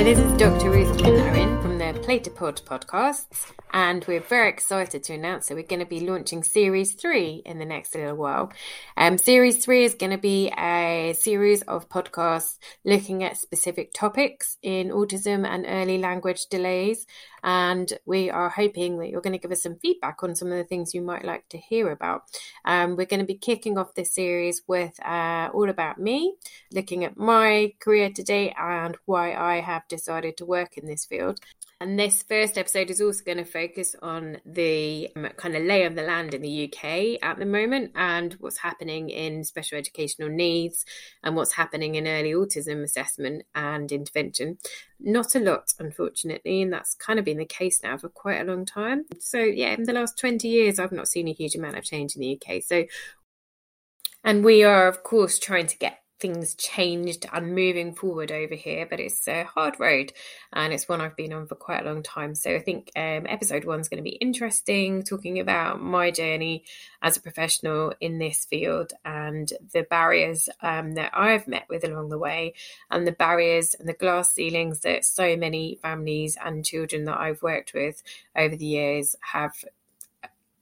Hi, this is Dr. Ruth Owen from the Play to Pod podcasts, and we're very excited to announce that we're going to be launching Series 3 in the next little while. Um, series 3 is going to be a series of podcasts looking at specific topics in autism and early language delays, and we are hoping that you're going to give us some feedback on some of the things you might like to hear about. Um, we're going to be kicking off this series with uh, All About Me, looking at my career to date and why I have decided to work in this field. And this first episode is also going to focus on the um, kind of lay of the land in the UK at the moment and what's happening in special educational needs and what's happening in early autism assessment and intervention. Not a lot, unfortunately, and that's kind of been the case now for quite a long time. So, yeah, in the last 20 years, I've not seen a huge amount of change in the UK. So, and we are, of course, trying to get things changed and moving forward over here, but it's a hard road and it's one I've been on for quite a long time. So I think um, episode one is going to be interesting, talking about my journey as a professional in this field and the barriers um, that I've met with along the way, and the barriers and the glass ceilings that so many families and children that I've worked with over the years have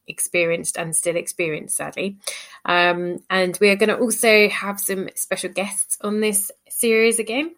experienced and still experienced, sadly. Um, and we're going to also have some special guests on this series again.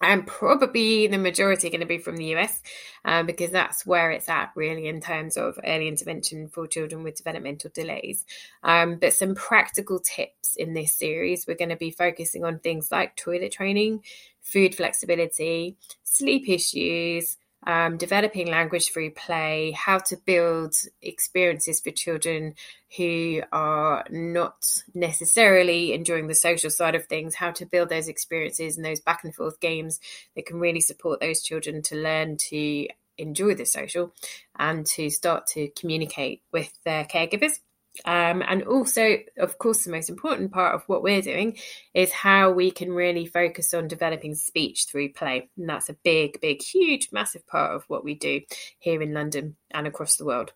And probably the majority are going to be from the US um, because that's where it's at, really, in terms of early intervention for children with developmental delays. Um, but some practical tips in this series. We're going to be focusing on things like toilet training, food flexibility, sleep issues, um, developing language through play, how to build experiences for children who are not necessarily enjoying the social side of things, how to build those experiences and those back and forth games that can really support those children to learn to enjoy the social and to start to communicate with their caregivers. Um, and also, of course, the most important part of what we're doing is how we can really focus on developing speech through play. And that's a big, big, huge, massive part of what we do here in London and across the world.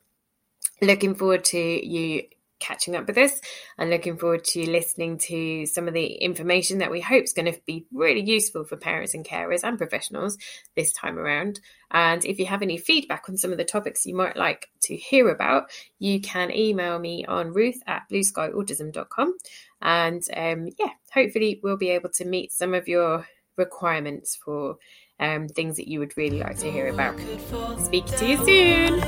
Looking forward to you catching up with us and looking forward to listening to some of the information that we hope is going to be really useful for parents and carers and professionals this time around. And if you have any feedback on some of the topics you might like to hear about, you can email me on ruth at blueskyautism.com. And um, yeah, hopefully we'll be able to meet some of your requirements for um, things that you would really like to hear about. Speak to you soon.